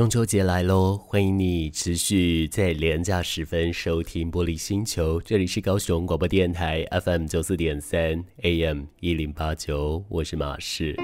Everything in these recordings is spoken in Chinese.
中秋节来喽，欢迎你持续在连假时分收听玻璃星球。这里是高雄广播电台 FM 九四点三 AM 一零八九，我是马氏。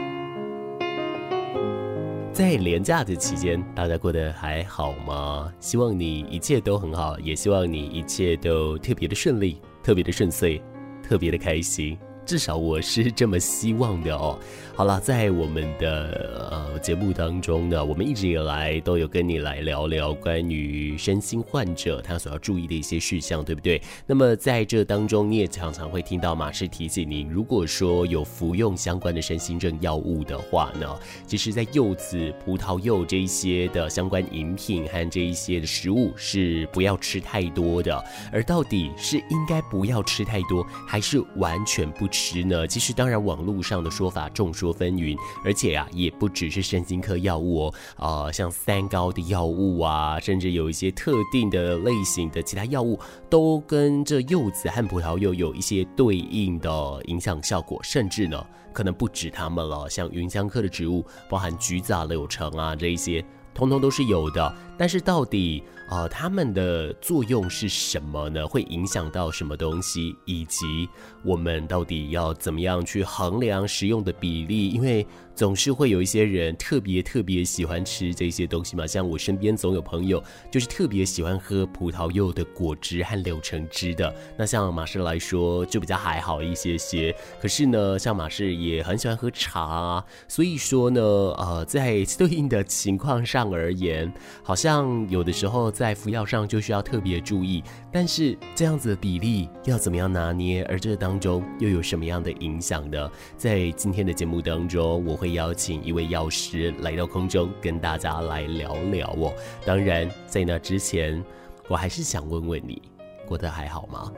在连假的期间，大家过得还好吗？希望你一切都很好，也希望你一切都特别的顺利，特别的顺遂，特别的开心。至少我是这么希望的哦。好了，在我们的呃节目当中呢，我们一直以来都有跟你来聊聊关于身心患者他所要注意的一些事项，对不对？那么在这当中，你也常常会听到马氏提醒你，如果说有服用相关的身心症药物的话呢，其实，在柚子、葡萄柚这一些的相关饮品和这一些的食物是不要吃太多的。而到底是应该不要吃太多，还是完全不吃呢？其实，当然网络上的说法众说。纷纭，而且啊，也不只是身心科药物哦，啊、像三高的药物啊，甚至有一些特定的类型的其他药物，都跟这柚子和葡萄柚有一些对应的影响效果，甚至呢，可能不止它们了，像芸香科的植物，包含橘子啊、柳橙啊这一些，通通都是有的。但是到底呃，它们的作用是什么呢？会影响到什么东西？以及我们到底要怎么样去衡量食用的比例？因为总是会有一些人特别特别喜欢吃这些东西嘛。像我身边总有朋友就是特别喜欢喝葡萄柚的果汁和柳橙汁的。那像马氏来说就比较还好一些些。可是呢，像马氏也很喜欢喝茶啊。所以说呢，呃，在对应的情况上而言，好像。像有的时候在服药上就需要特别注意，但是这样子的比例要怎么样拿捏？而这当中又有什么样的影响呢？在今天的节目当中，我会邀请一位药师来到空中跟大家来聊聊哦。当然，在那之前，我还是想问问你，过得还好吗？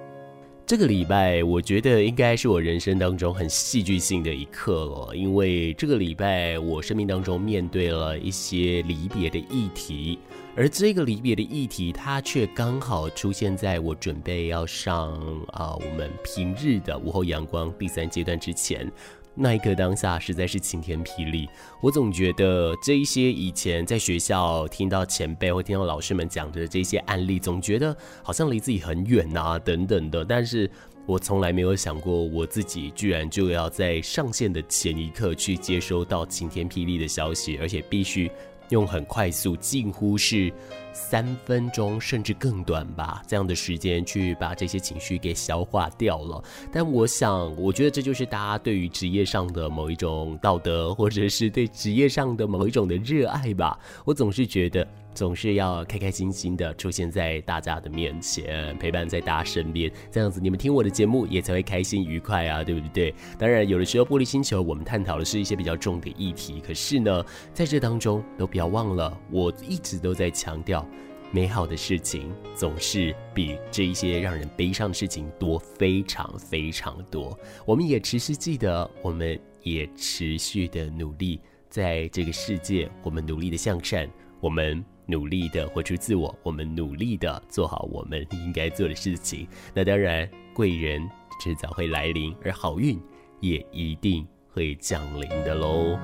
这个礼拜，我觉得应该是我人生当中很戏剧性的一刻了，因为这个礼拜我生命当中面对了一些离别的议题，而这个离别的议题，它却刚好出现在我准备要上啊、我们平日的午后阳光第三阶段之前。那一刻当下实在是晴天霹雳，我总觉得这一些以前在学校听到前辈或听到老师们讲的这些案例，总觉得好像离自己很远啊等等的，但是我从来没有想过我自己居然就要在上线的前一刻去接收到晴天霹雳的消息，而且必须用很快速，近乎是。三分钟甚至更短吧，这样的时间去把这些情绪给消化掉了。但我想，我觉得这就是大家对于职业上的某一种道德，或者是对职业上的某一种的热爱吧。我总是觉得，总是要开开心心的出现在大家的面前，陪伴在大家身边，这样子你们听我的节目也才会开心愉快啊，对不对？当然，有的时候玻璃星球我们探讨的是一些比较重的议题，可是呢，在这当中都不要忘了，我一直都在强调。美好的事情总是比这一些让人悲伤的事情多，非常非常多。我们也持续记得，我们也持续的努力，在这个世界，我们努力的向善，我们努力的活出自我，我们努力的做好我们应该做的事情。那当然，贵人迟早会来临，而好运也一定会降临的喽。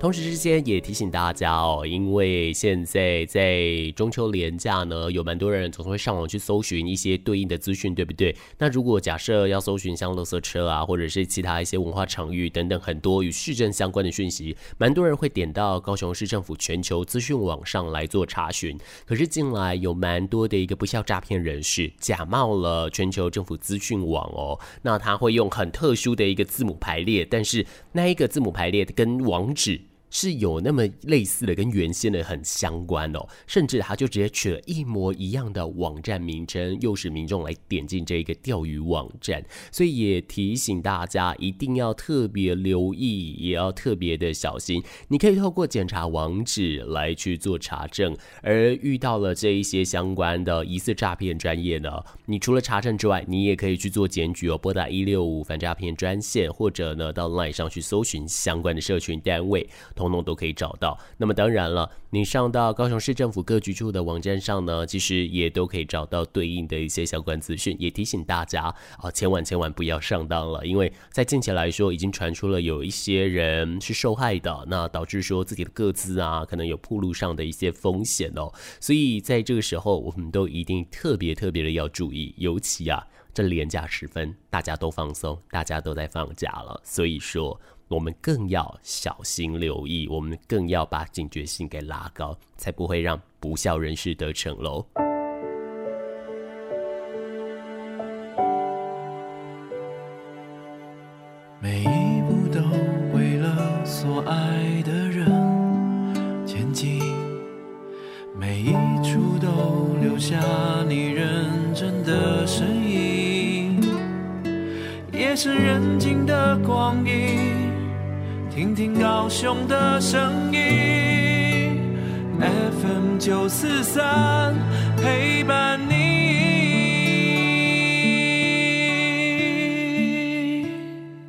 同时之间也提醒大家哦，因为现在在中秋连假呢，有蛮多人总是会上网去搜寻一些对应的资讯，对不对？那如果假设要搜寻像垃圾车啊，或者是其他一些文化场域等等很多与市政相关的讯息，蛮多人会点到高雄市政府全球资讯网上来做查询。可是近来有蛮多的一个不肖诈骗人士假冒了全球政府资讯网哦，那他会用很特殊的一个字母排列，但是那一个字母排列跟网址。是有那么类似的，跟原先的很相关哦，甚至他就直接取了一模一样的网站名称，诱使民众来点进这个钓鱼网站。所以也提醒大家一定要特别留意，也要特别的小心。你可以透过检查网址来去做查证，而遇到了这一些相关的疑似诈骗专业呢，你除了查证之外，你也可以去做检举哦，拨打一六五反诈骗专线，或者呢到 LINE 上去搜寻相关的社群单位。统统都可以找到。那么当然了，你上到高雄市政府各局处的网站上呢，其实也都可以找到对应的一些相关资讯。也提醒大家啊，千万千万不要上当了，因为在近期来说，已经传出了有一些人是受害的，那导致说自己的个资啊，可能有暴露上的一些风险哦。所以在这个时候，我们都一定特别特别的要注意，尤其啊。这连假时分，大家都放松，大家都在放假了，所以说我们更要小心留意，我们更要把警觉性给拉高，才不会让不孝人士得逞喽。九四三陪伴你。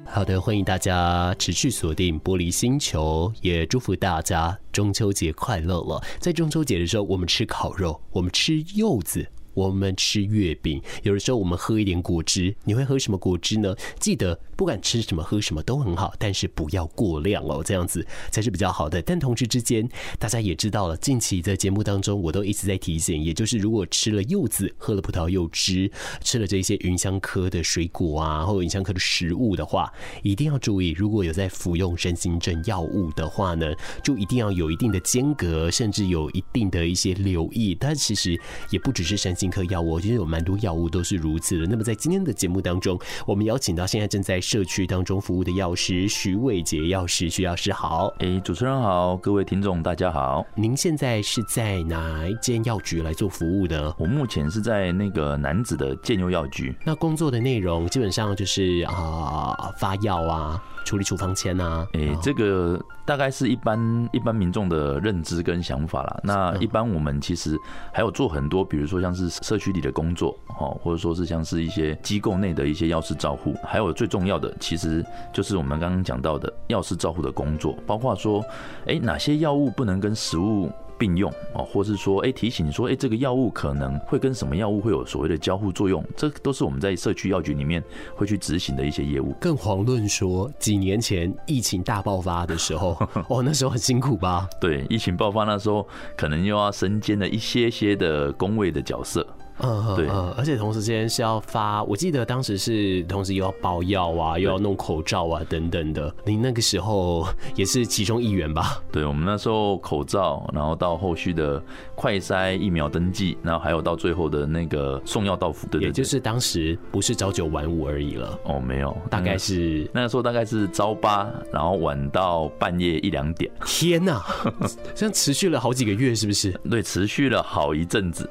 好的，欢迎大家持续锁定玻璃星球，也祝福大家中秋节快乐了。在中秋节的时候，我们吃烤肉，我们吃柚子。我们吃月饼，有的时候我们喝一点果汁。你会喝什么果汁呢？记得不管吃什么喝什么都很好，但是不要过量哦，这样子才是比较好的。但同时之间，大家也知道了，近期在节目当中我都一直在提醒，也就是如果吃了柚子、喝了葡萄柚汁、吃了这些芸香科的水果啊，或者芸香科的食物的话，一定要注意，如果有在服用身心症药物的话呢，就一定要有一定的间隔，甚至有一定的一些留意。但其实也不只是身心。颗药物，其实有蛮多药物都是如此的。那么在今天的节目当中，我们邀请到现在正在社区当中服务的药师徐伟杰药师，徐药师好。哎、欸，主持人好，各位听众大家好。您现在是在哪一间药局来做服务的？我目前是在那个男子的健佑药局。那工作的内容基本上就是啊、呃、发药啊。处理处方签啊，哎、欸，这个大概是一般一般民众的认知跟想法啦。那一般我们其实还有做很多，比如说像是社区里的工作，哦，或者说是像是一些机构内的一些药师照护，还有最重要的，其实就是我们刚刚讲到的药师照护的工作，包括说，哎、欸，哪些药物不能跟食物并用哦，或是说，哎，提醒你说，哎，这个药物可能会跟什么药物会有所谓的交互作用，这都是我们在社区药局里面会去执行的一些业务。更遑论说，几年前疫情大爆发的时候，哦，那时候很辛苦吧？对，疫情爆发那时候，可能又要身兼了一些些的工位的角色。嗯，对，嗯，而且同时之间是要发，我记得当时是同时又要包药啊，又要弄口罩啊等等的。您那个时候也是其中一员吧？对，我们那时候口罩，然后到后续的快筛疫苗登记，然后还有到最后的那个送药到府，对，也就是当时不是朝九晚五而已了。哦，没有，大概是那个时候大概是朝八，然后晚到半夜一两点。天哪，这样持续了好几个月，是不是？对，持续了好一阵子。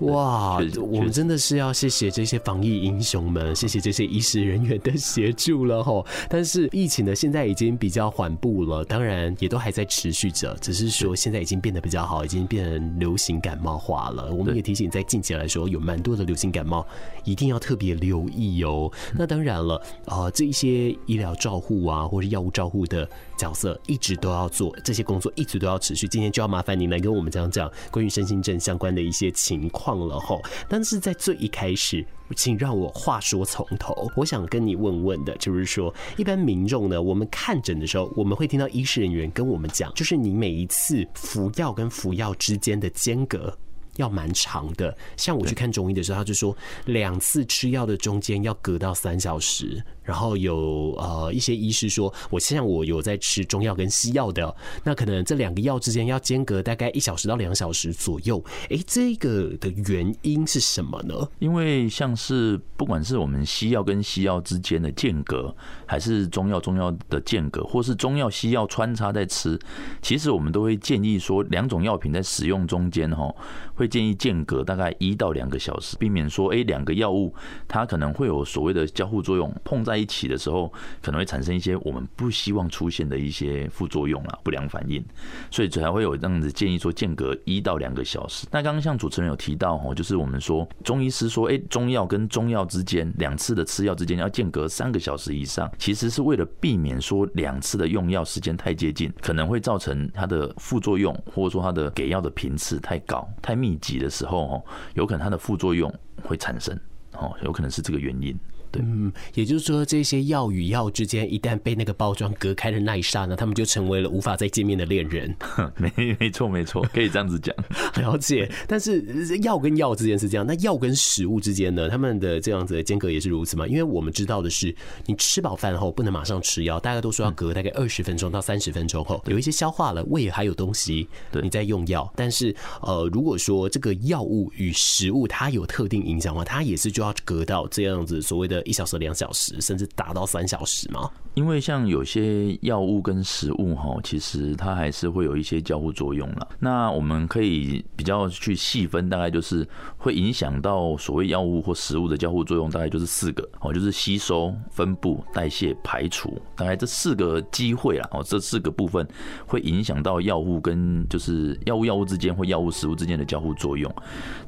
哇，我们真的是要谢谢这些防疫英雄们，谢谢这些医师人员的协助了吼。但是疫情呢，现在已经比较缓步了，当然也都还在持续着，只是说现在已经变得比较好，已经变成流行感冒化了。我们也提醒，在近期来说，有蛮多的流行感冒，一定要特别留意哦。那当然了，啊，这一些医疗照护啊，或是药物照护的角色，一直都要做，这些工作一直都要持续。今天就要麻烦您来跟我们讲讲关于身心症相关的一些情情况了哈。但是在最一开始，请让我话说从头。我想跟你问问的，就是说，一般民众呢，我们看诊的时候，我们会听到医师人员跟我们讲，就是你每一次服药跟服药之间的间隔要蛮长的。像我去看中医的时候，他就说两次吃药的中间要隔到三小时。然后有呃一些医师说，我现在我有在吃中药跟西药的，那可能这两个药之间要间隔大概一小时到两小时左右。哎，这个的原因是什么呢？因为像是不管是我们西药跟西药之间的间隔，还是中药中药的间隔，或是中药西药穿插在吃，其实我们都会建议说，两种药品在使用中间哈，会建议间隔大概一到两个小时，避免说哎两个药物它可能会有所谓的交互作用，碰在。在一起的时候，可能会产生一些我们不希望出现的一些副作用啦，不良反应，所以才会有这样子建议说间隔一到两个小时。那刚刚像主持人有提到哦，就是我们说中医师说，哎，中药跟中药之间两次的吃药之间要间隔三个小时以上，其实是为了避免说两次的用药时间太接近，可能会造成它的副作用，或者说它的给药的频次太高、太密集的时候哦，有可能它的副作用会产生哦，有可能是这个原因。嗯，也就是说，这些药与药之间一旦被那个包装隔开的那一刹那，他们就成为了无法再见面的恋人。没没错没错，可以这样子讲。了解，但是药跟药之间是这样，那药跟食物之间呢？他们的这样子的间隔也是如此吗？因为我们知道的是，你吃饱饭后不能马上吃药，大家都说要隔大概二十分钟到三十分钟后，有一些消化了，胃还有东西，你在用药。但是呃，如果说这个药物与食物它有特定影响的话，它也是就要隔到这样子所谓的。一小时、两小时，甚至达到三小时吗？因为像有些药物跟食物哈，其实它还是会有一些交互作用了。那我们可以比较去细分，大概就是会影响到所谓药物或食物的交互作用，大概就是四个哦，就是吸收、分布、代谢、排除，大概这四个机会啦哦，这四个部分会影响到药物跟就是药物药物之间或药物食物之间的交互作用。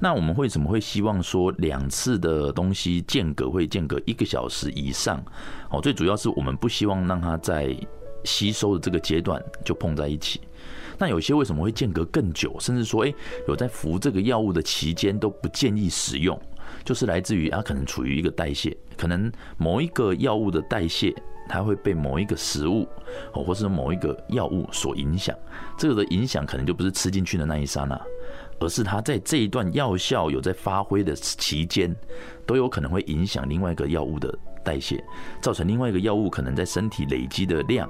那我们为什么会希望说两次的东西间隔会间隔一个小时以上？哦，最主要是我们不希望让它在吸收的这个阶段就碰在一起。那有些为什么会间隔更久，甚至说，诶，有在服这个药物的期间都不建议使用，就是来自于它可能处于一个代谢，可能某一个药物的代谢，它会被某一个食物，哦，或是某一个药物所影响。这个的影响可能就不是吃进去的那一刹那，而是它在这一段药效有在发挥的期间，都有可能会影响另外一个药物的。代谢造成另外一个药物可能在身体累积的量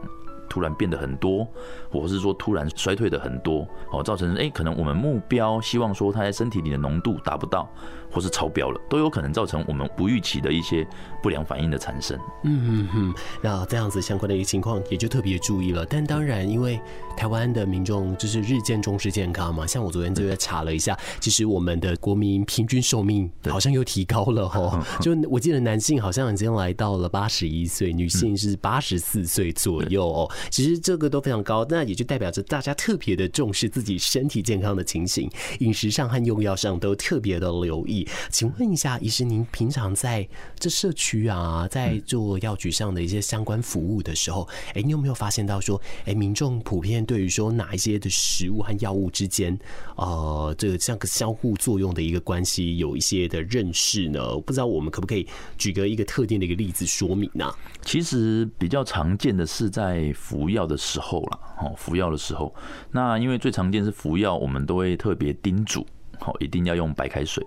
突然变得很多，或者是说突然衰退的很多，哦，造成诶，可能我们目标希望说它在身体里的浓度达不到。或是超标了，都有可能造成我们不预期的一些不良反应的产生。嗯嗯嗯，那这样子相关的一个情况也就特别注意了。但当然，因为台湾的民众就是日渐重视健康嘛，像我昨天就在查了一下，其实我们的国民平均寿命好像又提高了哦。就我记得男性好像已经来到了八十一岁，女性是八十四岁左右哦。其实这个都非常高，那也就代表着大家特别的重视自己身体健康的情形，饮食上和用药上都特别的留意。请问一下，医师，您平常在这社区啊，在做药局上的一些相关服务的时候，哎，你有没有发现到说，哎，民众普遍对于说哪一些的食物和药物之间，呃，这个像个相互作用的一个关系，有一些的认识呢？不知道我们可不可以举个一个特定的一个例子说明呢？其实比较常见的是在服药的时候啦，哦，服药的时候，那因为最常见是服药，我们都会特别叮嘱。好，一定要用白开水。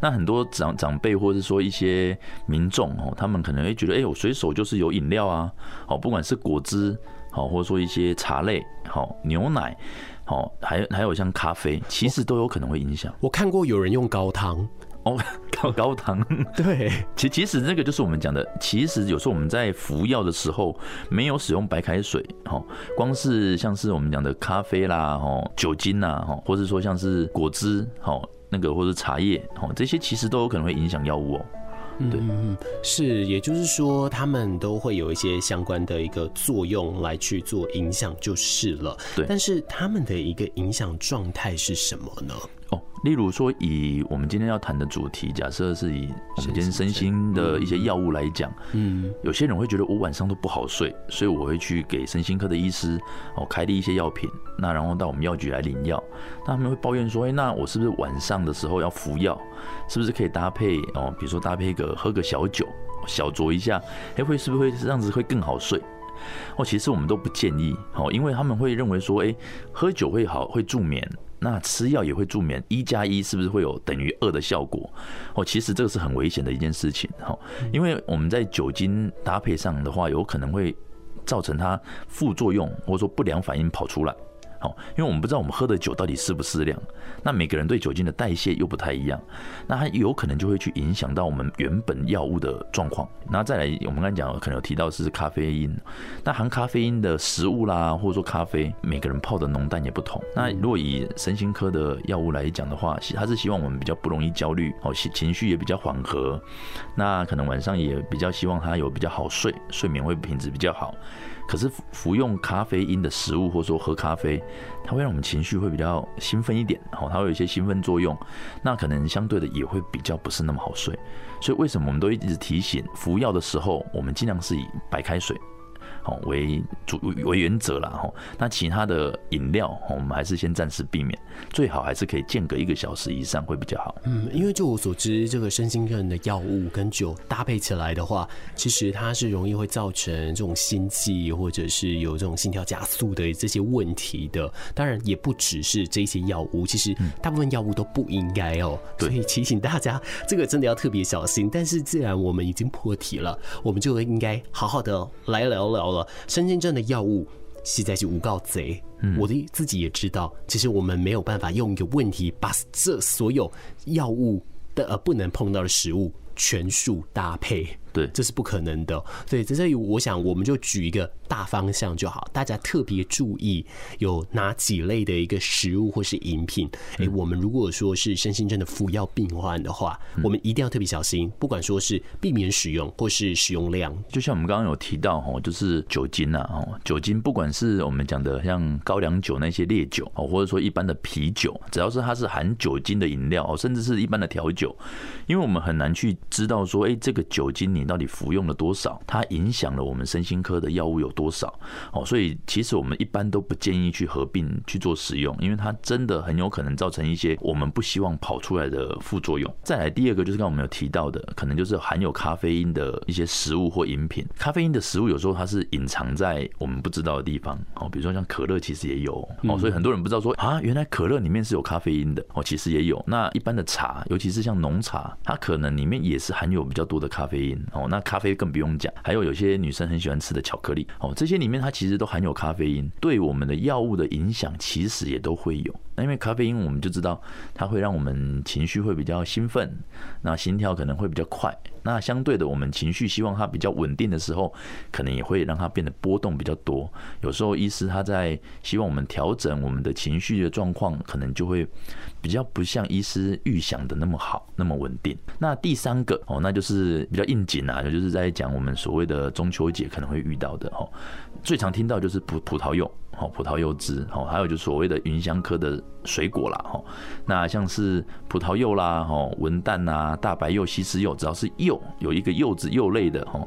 那很多长长辈或者说一些民众哦，他们可能会觉得，哎，我随手就是有饮料啊，好，不管是果汁，好，或者说一些茶类，好，牛奶，好，还还有像咖啡，其实都有可能会影响。我看过有人用高汤。哦，高高糖，对，其其实这个就是我们讲的，其实有时候我们在服药的时候没有使用白开水，哈，光是像是我们讲的咖啡啦，哈，酒精呐，哈，或者说像是果汁，哈，那个或者茶叶，哈，这些其实都有可能会影响药物哦。对，嗯，是，也就是说，他们都会有一些相关的一个作用来去做影响，就是了。对，但是他们的一个影响状态是什么呢？哦，例如说，以我们今天要谈的主题，假设是以我们今天身心的一些药物来讲，嗯，有些人会觉得我晚上都不好睡，所以我会去给身心科的医师哦开立一些药品，那然后到我们药局来领药，那他们会抱怨说，哎，那我是不是晚上的时候要服药，是不是可以搭配哦，比如说搭配一个喝个小酒，小酌一下，哎，会是不是会这样子会更好睡？哦，其实我们都不建议，哦，因为他们会认为说，哎，喝酒会好，会助眠。那吃药也会助眠，一加一是不是会有等于二的效果？哦，其实这个是很危险的一件事情，哈，因为我们在酒精搭配上的话，有可能会造成它副作用或者说不良反应跑出来，因为我们不知道我们喝的酒到底适不适量，那每个人对酒精的代谢又不太一样，那它有可能就会去影响到我们原本药物的状况。那再来，我们刚才讲可能有提到是咖啡因，那含咖啡因的食物啦，或者说咖啡，每个人泡的浓淡也不同。那如果以身心科的药物来讲的话，它是希望我们比较不容易焦虑，哦，情绪也比较缓和，那可能晚上也比较希望他有比较好睡，睡眠会品质比较好。可是服用咖啡因的食物，或者说喝咖啡，它会让我们情绪会比较兴奋一点，哦，它会有一些兴奋作用，那可能相对的也会比较不是那么好睡。所以为什么我们都一直提醒服药的时候，我们尽量是以白开水。哦，为主为原则啦。哈。那其他的饮料，我们还是先暂时避免，最好还是可以间隔一个小时以上会比较好。嗯，因为就我所知，这个身心症的药物跟酒搭配起来的话，其实它是容易会造成这种心悸或者是有这种心跳加速的这些问题的。当然，也不只是这些药物，其实大部分药物都不应该哦。所以提醒大家，这个真的要特别小心。但是既然我们已经破题了，我们就应该好好的来聊聊。身心症的药物实在是无告贼，我的自己也知道，其实我们没有办法用一个问题把这所有药物的呃不能碰到的食物全数搭配。对，这是不可能的。所以在这里，我想我们就举一个大方向就好，大家特别注意有哪几类的一个食物或是饮品。哎，我们如果说是身心症的服药病患的话，我们一定要特别小心，不管说是避免使用或是使用量。就像我们刚刚有提到哦，就是酒精呐，哦，酒精不管是我们讲的像高粱酒那些烈酒哦，或者说一般的啤酒，只要是它是含酒精的饮料哦，甚至是一般的调酒，因为我们很难去知道说，哎，这个酒精你。到底服用了多少？它影响了我们身心科的药物有多少？哦，所以其实我们一般都不建议去合并去做使用，因为它真的很有可能造成一些我们不希望跑出来的副作用。再来第二个就是刚刚我们有提到的，可能就是含有咖啡因的一些食物或饮品。咖啡因的食物有时候它是隐藏在我们不知道的地方哦，比如说像可乐其实也有哦，所以很多人不知道说啊，原来可乐里面是有咖啡因的哦，其实也有。那一般的茶，尤其是像浓茶，它可能里面也是含有比较多的咖啡因。哦，那咖啡更不用讲，还有有些女生很喜欢吃的巧克力，哦，这些里面它其实都含有咖啡因，对我们的药物的影响其实也都会有。那因为咖啡因我们就知道，它会让我们情绪会比较兴奋，那心跳可能会比较快。那相对的，我们情绪希望它比较稳定的时候，可能也会让它变得波动比较多。有时候医师他在希望我们调整我们的情绪的状况，可能就会比较不像医师预想的那么好，那么稳定。那第三个哦，那就是比较应景啊，就是在讲我们所谓的中秋节可能会遇到的哦，最常听到就是葡葡萄柚。好，葡萄柚汁，好，还有就是所谓的芸香科的水果啦，哈，那像是葡萄柚啦，哈，文旦啊，大白柚、西施柚，只要是柚，有一个柚子柚类的，哈，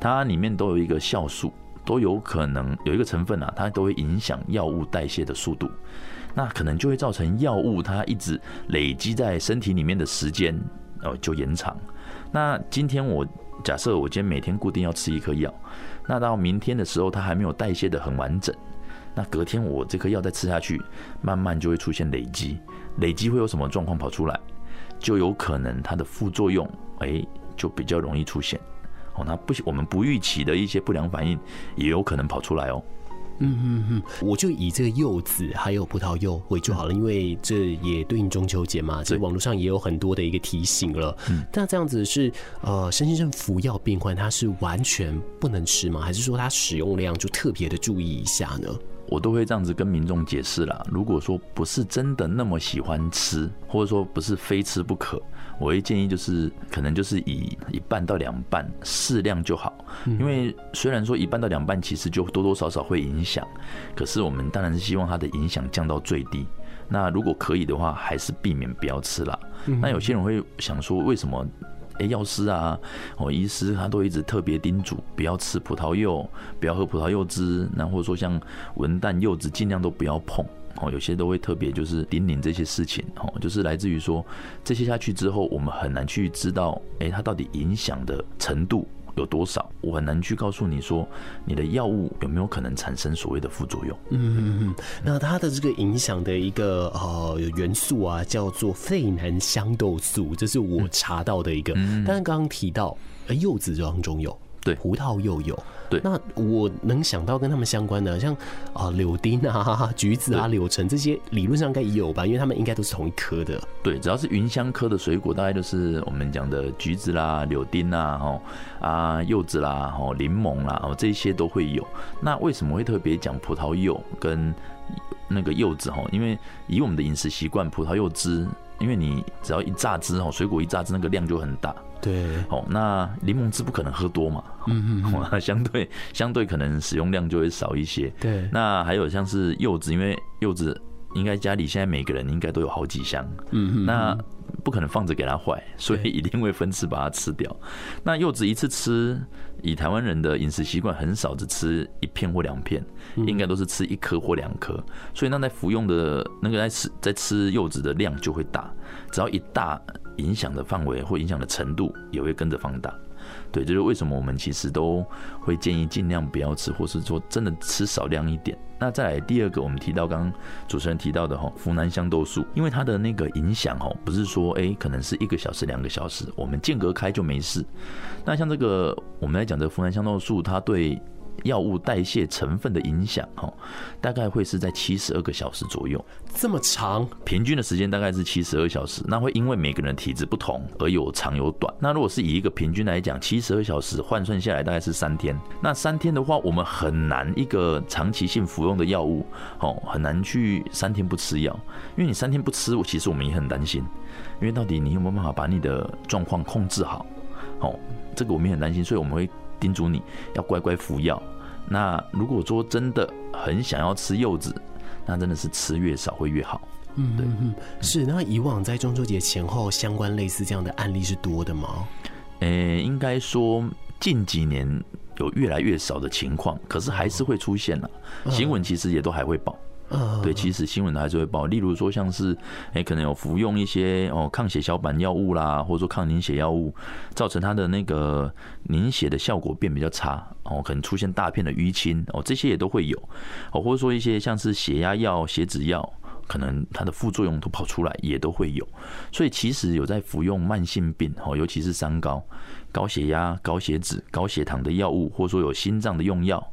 它里面都有一个酵素，都有可能有一个成分啊，它都会影响药物代谢的速度，那可能就会造成药物它一直累积在身体里面的时间，哦，就延长。那今天我假设我今天每天固定要吃一颗药，那到明天的时候，它还没有代谢得很完整。那隔天我这颗药再吃下去，慢慢就会出现累积，累积会有什么状况跑出来，就有可能它的副作用，哎，就比较容易出现。哦，那不，我们不预期的一些不良反应也有可能跑出来哦。嗯嗯嗯，我就以这个柚子还有葡萄柚为就好了，因为这也对应中秋节嘛，这网络上也有很多的一个提醒了。嗯，那这样子是呃，身心症服药病患他是完全不能吃吗？还是说他使用量就特别的注意一下呢？我都会这样子跟民众解释啦。如果说不是真的那么喜欢吃，或者说不是非吃不可，我会建议就是可能就是以一半到两半适量就好。因为虽然说一半到两半其实就多多少少会影响，可是我们当然是希望它的影响降到最低。那如果可以的话，还是避免不要吃啦。那有些人会想说，为什么？哎，药师啊，哦，医师他都一直特别叮嘱不要吃葡萄柚，不要喝葡萄柚汁，然后说像文旦、柚子，尽量都不要碰。哦，有些都会特别就是叮咛这些事情，哦，就是来自于说这些下去之后，我们很难去知道，哎，它到底影响的程度。有多少？我很难去告诉你说，你的药物有没有可能产生所谓的副作用？嗯嗯嗯。那它的这个影响的一个呃元素啊，叫做费南香豆素，这是我查到的一个。嗯。但是刚刚提到，呃，柚子当中有。对，葡萄柚有。对，那我能想到跟他们相关的，像啊柳丁啊、橘子啊、柳橙这些，理论上应该也有吧？因为他们应该都是同一科的。对，只要是芸香科的水果，大概就是我们讲的橘子啦、柳丁啦、哦啊柚子啦、哦柠檬啦，哦这些都会有。那为什么会特别讲葡萄柚跟那个柚子？哈，因为以我们的饮食习惯，葡萄柚汁，因为你只要一榨汁哦，水果一榨汁，那个量就很大。对，哦，那柠檬汁不可能喝多嘛，嗯嗯，嗯，相对相对可能使用量就会少一些。对，那还有像是柚子，因为柚子应该家里现在每个人应该都有好几箱，嗯嗯，那不可能放着给它坏，所以一定会分次把它吃掉。那柚子一次吃，以台湾人的饮食习惯，很少只吃一片或两片，应该都是吃一颗或两颗，所以那在服用的那个在吃在吃柚子的量就会大，只要一大。影响的范围或影响的程度也会跟着放大，对，这就是为什么我们其实都会建议尽量不要吃，或是说真的吃少量一点。那再来第二个，我们提到刚刚主持人提到的哈，湖南香豆素，因为它的那个影响哈，不是说哎，可能是一个小时、两个小时，我们间隔开就没事。那像这个我们来讲的湖南香豆素，它对药物代谢成分的影响，哈，大概会是在七十二个小时左右。这么长，平均的时间大概是七十二小时。那会因为每个人的体质不同而有长有短。那如果是以一个平均来讲，七十二小时换算下来大概是三天。那三天的话，我们很难一个长期性服用的药物，哦，很难去三天不吃药。因为你三天不吃，我其实我们也很担心，因为到底你有没有办法把你的状况控制好？哦，这个我们也很担心，所以我们会。叮嘱你要乖乖服药。那如果说真的很想要吃柚子，那真的是吃越少会越好。嗯，对，是。那以往在中秋节前后相关类似这样的案例是多的吗？诶、欸，应该说近几年有越来越少的情况，可是还是会出现了。新闻其实也都还会报。Uh, 对，其实新闻还是会报，例如说像是，哎，可能有服用一些哦抗血小板药物啦，或者说抗凝血药物，造成他的那个凝血的效果变比较差，哦，可能出现大片的淤青，哦，这些也都会有，哦，或者说一些像是血压药、血脂药，可能它的副作用都跑出来，也都会有。所以其实有在服用慢性病，哦，尤其是三高、高血压、高血脂、高血糖的药物，或者说有心脏的用药。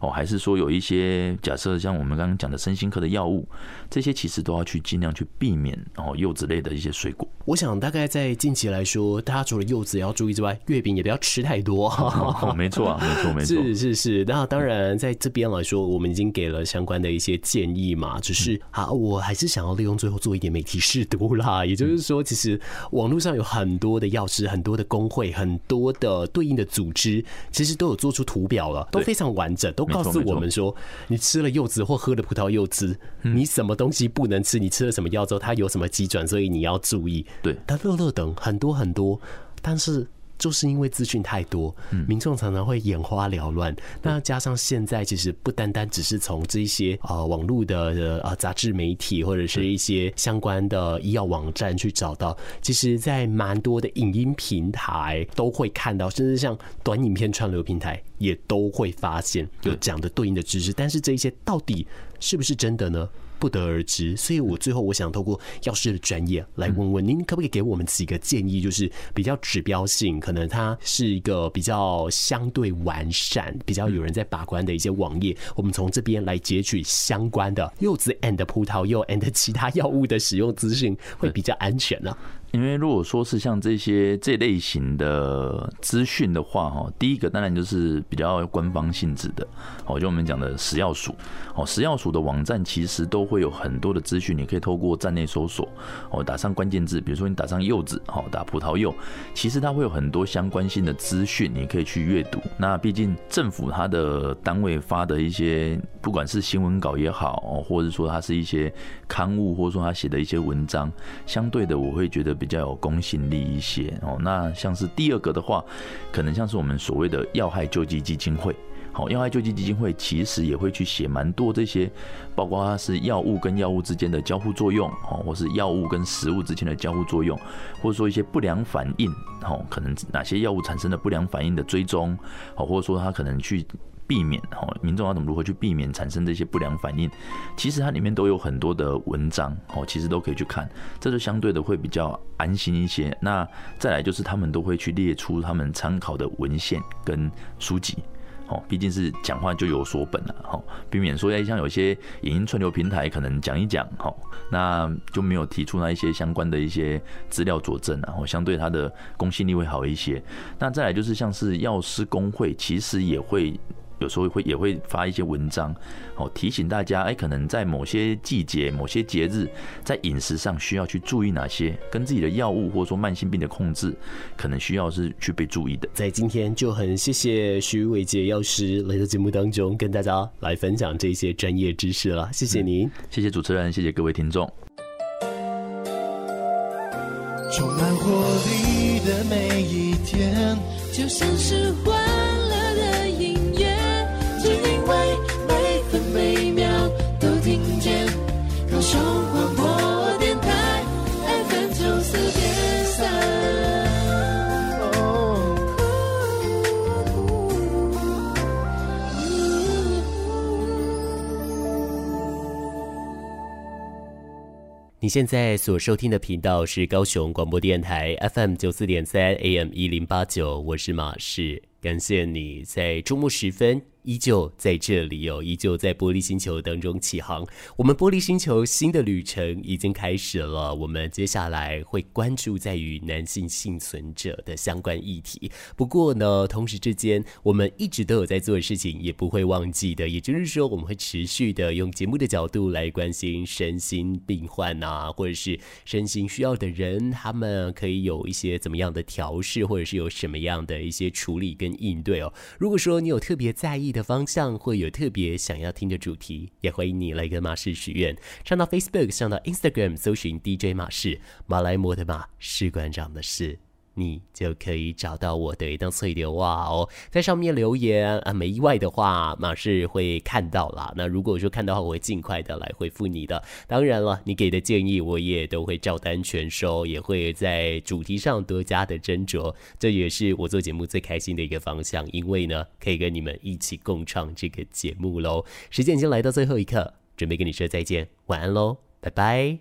哦，还是说有一些假设，像我们刚刚讲的身心科的药物，这些其实都要去尽量去避免哦，柚子类的一些水果。我想大概在近期来说，大家除了柚子要注意之外，月饼也不要吃太多。哦，没错啊，没错没错，是是是。那当然在这边来说，我们已经给了相关的一些建议嘛，只是啊，我还是想要利用最后做一点媒体试读啦。也就是说，其实网络上有很多的药师、很多的工会、很多的对应的组织，其实都有做出图表了，都非常完整。都告诉我们说，你吃了柚子或喝了葡萄柚汁，你什么东西不能吃？你吃了什么药之后，它有什么急转？所以你要注意。对，它乐乐等很多很多，但是。就是因为资讯太多，民众常常会眼花缭乱。那加上现在其实不单单只是从这些呃网络的呃杂志媒体或者是一些相关的医药网站去找到，其实在蛮多的影音平台都会看到，甚至像短影片串流平台也都会发现有讲的对应的知识。但是这一些到底是不是真的呢？不得而知，所以我最后我想透过药师的专业来问问您，可不可以给我们几个建议，就是比较指标性，可能它是一个比较相对完善、比较有人在把关的一些网页，我们从这边来截取相关的柚子 and 葡萄柚 and 其他药物的使用资讯，会比较安全呢？因为如果说是像这些这类型的资讯的话，哈，第一个当然就是比较官方性质的，哦，就我们讲的食药署，哦，食药署的网站其实都会有很多的资讯，你可以透过站内搜索，哦，打上关键字，比如说你打上柚子，哦，打葡萄柚，其实它会有很多相关性的资讯，你可以去阅读。那毕竟政府它的单位发的一些，不管是新闻稿也好，哦，或者说它是一些刊物，或者说它写的一些文章，相对的，我会觉得。比较有公信力一些哦。那像是第二个的话，可能像是我们所谓的药害救济基金会。好，药害救济基金会其实也会去写蛮多这些，包括它是药物跟药物之间的交互作用哦，或是药物跟食物之间的交互作用，或者说一些不良反应哦，可能哪些药物产生的不良反应的追踪哦，或者说它可能去避免哈，民众要怎么如何去避免产生这些不良反应？其实它里面都有很多的文章哦，其实都可以去看，这就相对的会比较安心一些。那再来就是他们都会去列出他们参考的文献跟书籍。哦，毕竟是讲话就有所本了，哈，避免说，哎，像有些影音串流平台可能讲一讲，哈，那就没有提出那一些相关的一些资料佐证，然后相对它的公信力会好一些。那再来就是像是药师公会，其实也会。有时候会也会发一些文章，哦，提醒大家，哎，可能在某些季节、某些节日，在饮食上需要去注意哪些，跟自己的药物或者说慢性病的控制，可能需要是去被注意的。在今天就很谢谢徐伟杰药师来到节目当中，跟大家来分享这些专业知识了，谢谢您，嗯，谢谢主持人，谢谢各位听众。充满活力的每一天，就像是你现在所收听的频道是高雄广播电台 FM 九四点三 AM 一零八九，我是马氏，感谢你在周末时分。依旧在这里哦，依旧在玻璃星球当中起航。我们玻璃星球新的旅程已经开始了。我们接下来会关注在于男性幸存者的相关议题。不过呢，同时之间，我们一直都有在做的事情，也不会忘记的。也就是说，我们会持续的用节目的角度来关心身心病患啊，或者是身心需要的人，他们可以有一些怎么样的调试，或者是有什么样的一些处理跟应对哦。如果说你有特别在意的方向，或有特别想要听的主题，也欢迎你来跟马氏许愿。上到 Facebook，上到 Instagram，搜寻 DJ 马氏，马来摩的马，士官长的士。你就可以找到我的一张翠流哇哦，在上面留言啊，没意外的话，马士会看到啦。那如果说看到的话，我会尽快的来回复你的。当然了，你给的建议我也都会照单全收，也会在主题上多加的斟酌。这也是我做节目最开心的一个方向，因为呢，可以跟你们一起共创这个节目喽。时间已经来到最后一刻，准备跟你说再见，晚安喽，拜拜。